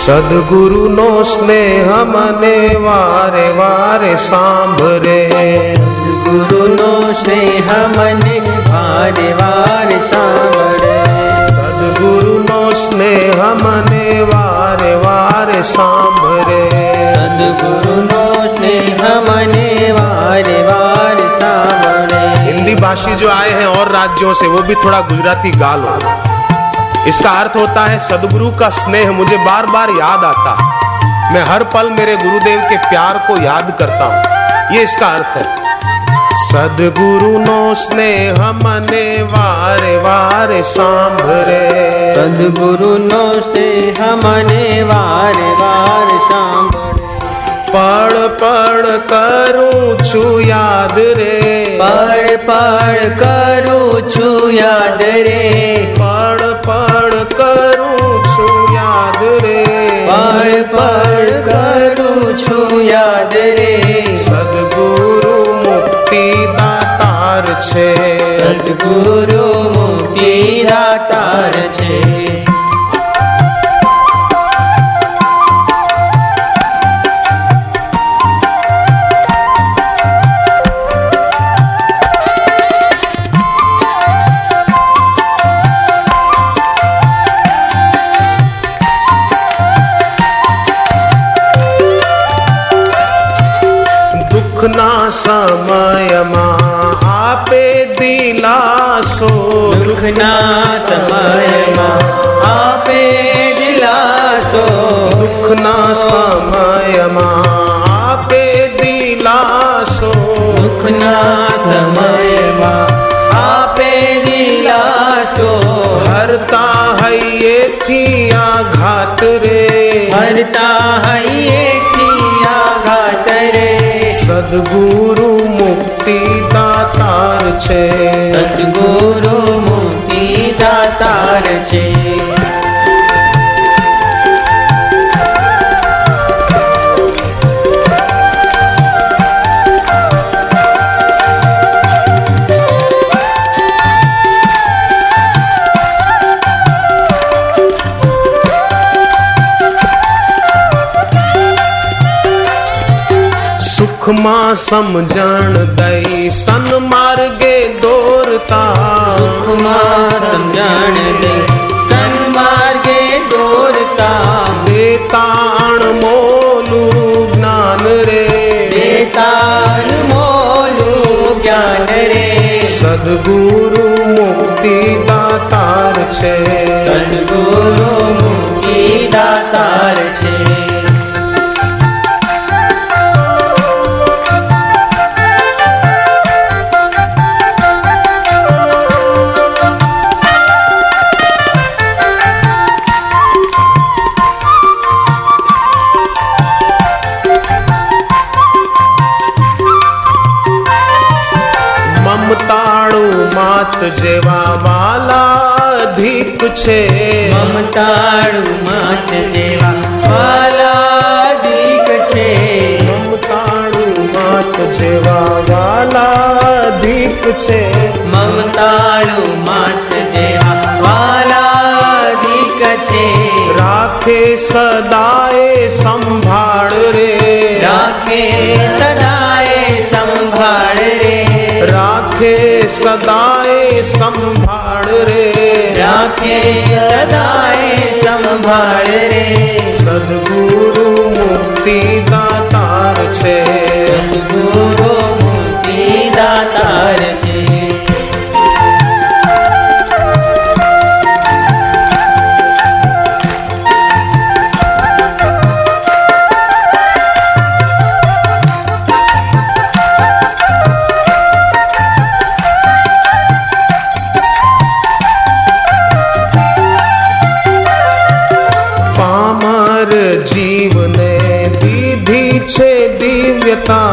સદગુરુ નો સ્નેહ મને વારે વારે સાંભળે ગુરુ નો સ્નેહ મને વારે વારે સાંભળે સદગુરુ નો સ્નેહ મને વારે વારે સાંભળે સદગુરુ નો સ્નેહ મને वारे वारे सावरे हिंदी भाषी जो आए हैं और राज्यों से वो भी थोड़ा गुजराती गा लो इसका अर्थ होता है सदगुरु का स्नेह मुझे बार बार याद आता है। मैं हर पल मेरे गुरुदेव के प्यार को याद करता हूँ। ये इसका अर्थ है। सदगुरु नो स्नेह मने वार वार सांभरे। सदगुरु नो स्नेह मने वार वार सांभरे। पढ़ पढ़ करूँ छु याद रे। पढ़ पढ़ करूँ छु याद रे। મુક્તિ દાતાર છે સદગુરુ મુક્તિ દાતાર છે दुख ना समय आपे दिलासो दुख ना समय आपे दिलासो दुख ना समयमा आपे दिलासो दुख ना समयमा आपे दिलासो हरता है ये थी आघात रे। हरता है ये थी आघात સદગુરુ મુક્તિ દાતાર છે સદગુરુ મુક્તિ દાતાર છે मुख माँ समझण दई सन मार्गे दोरता सुख माँ समझण दई सन मार्गे दोरता देता अणमोलू ज्ञान रे। देता मोलू ज्ञान रे। सदगुरु मुक्ति दातार छे। सद्गुरु मुक्ति दातार जेवा वाला अधिक छे। ममताळु मत जेवा वाला अधिक छे। ममताळु मत जेवा वाला अधिक छे। ममताळु मत जेवा वाला अधिक छे। राखे सदा सदाए संभाल रे। राखे सदाए संभाल रे। सदगुरु मुक्ति दातार छे। सदगुरु दिव्यता।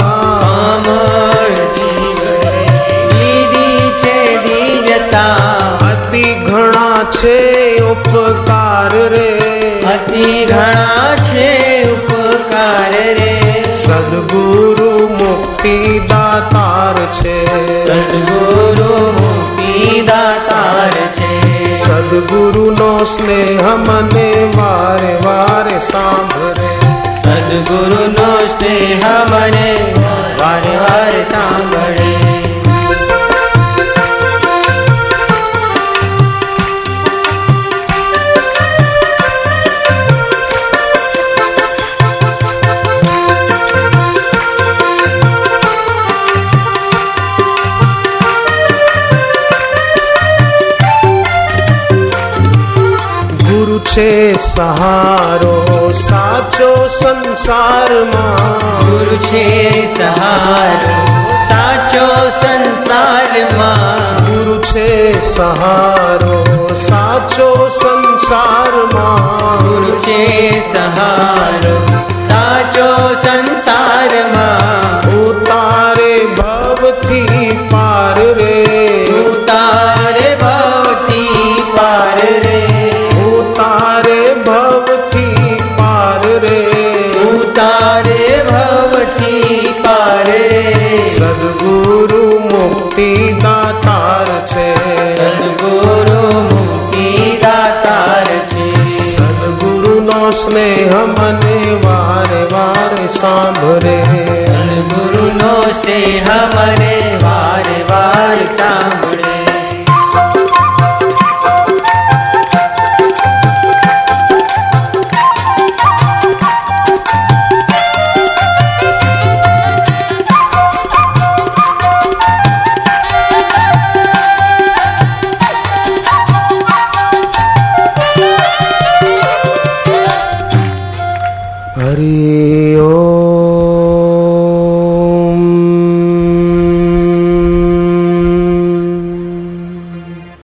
दीदी छे दिव्यता। अति घणा छे उपकार रे। अति घना छे उपकार रे। सदगुरु मुक्ति दातार छे। सदगुरु मुक्ति दातार छे। सदगुरु नो स्नेह मने वारे वारे सांभरे। સદગુરુનો સ્નેહ મને વારે વારે સાંભળે છે સહારો સાચો સંસારમાં ગુરુ છે સહારો સાચો સંસારમાં ગુરુ છે સહારો સાચો સંસારમાં ગુરુ છે સહારો बार बार सांभरे नो नोस्ते हमारे बार बार सा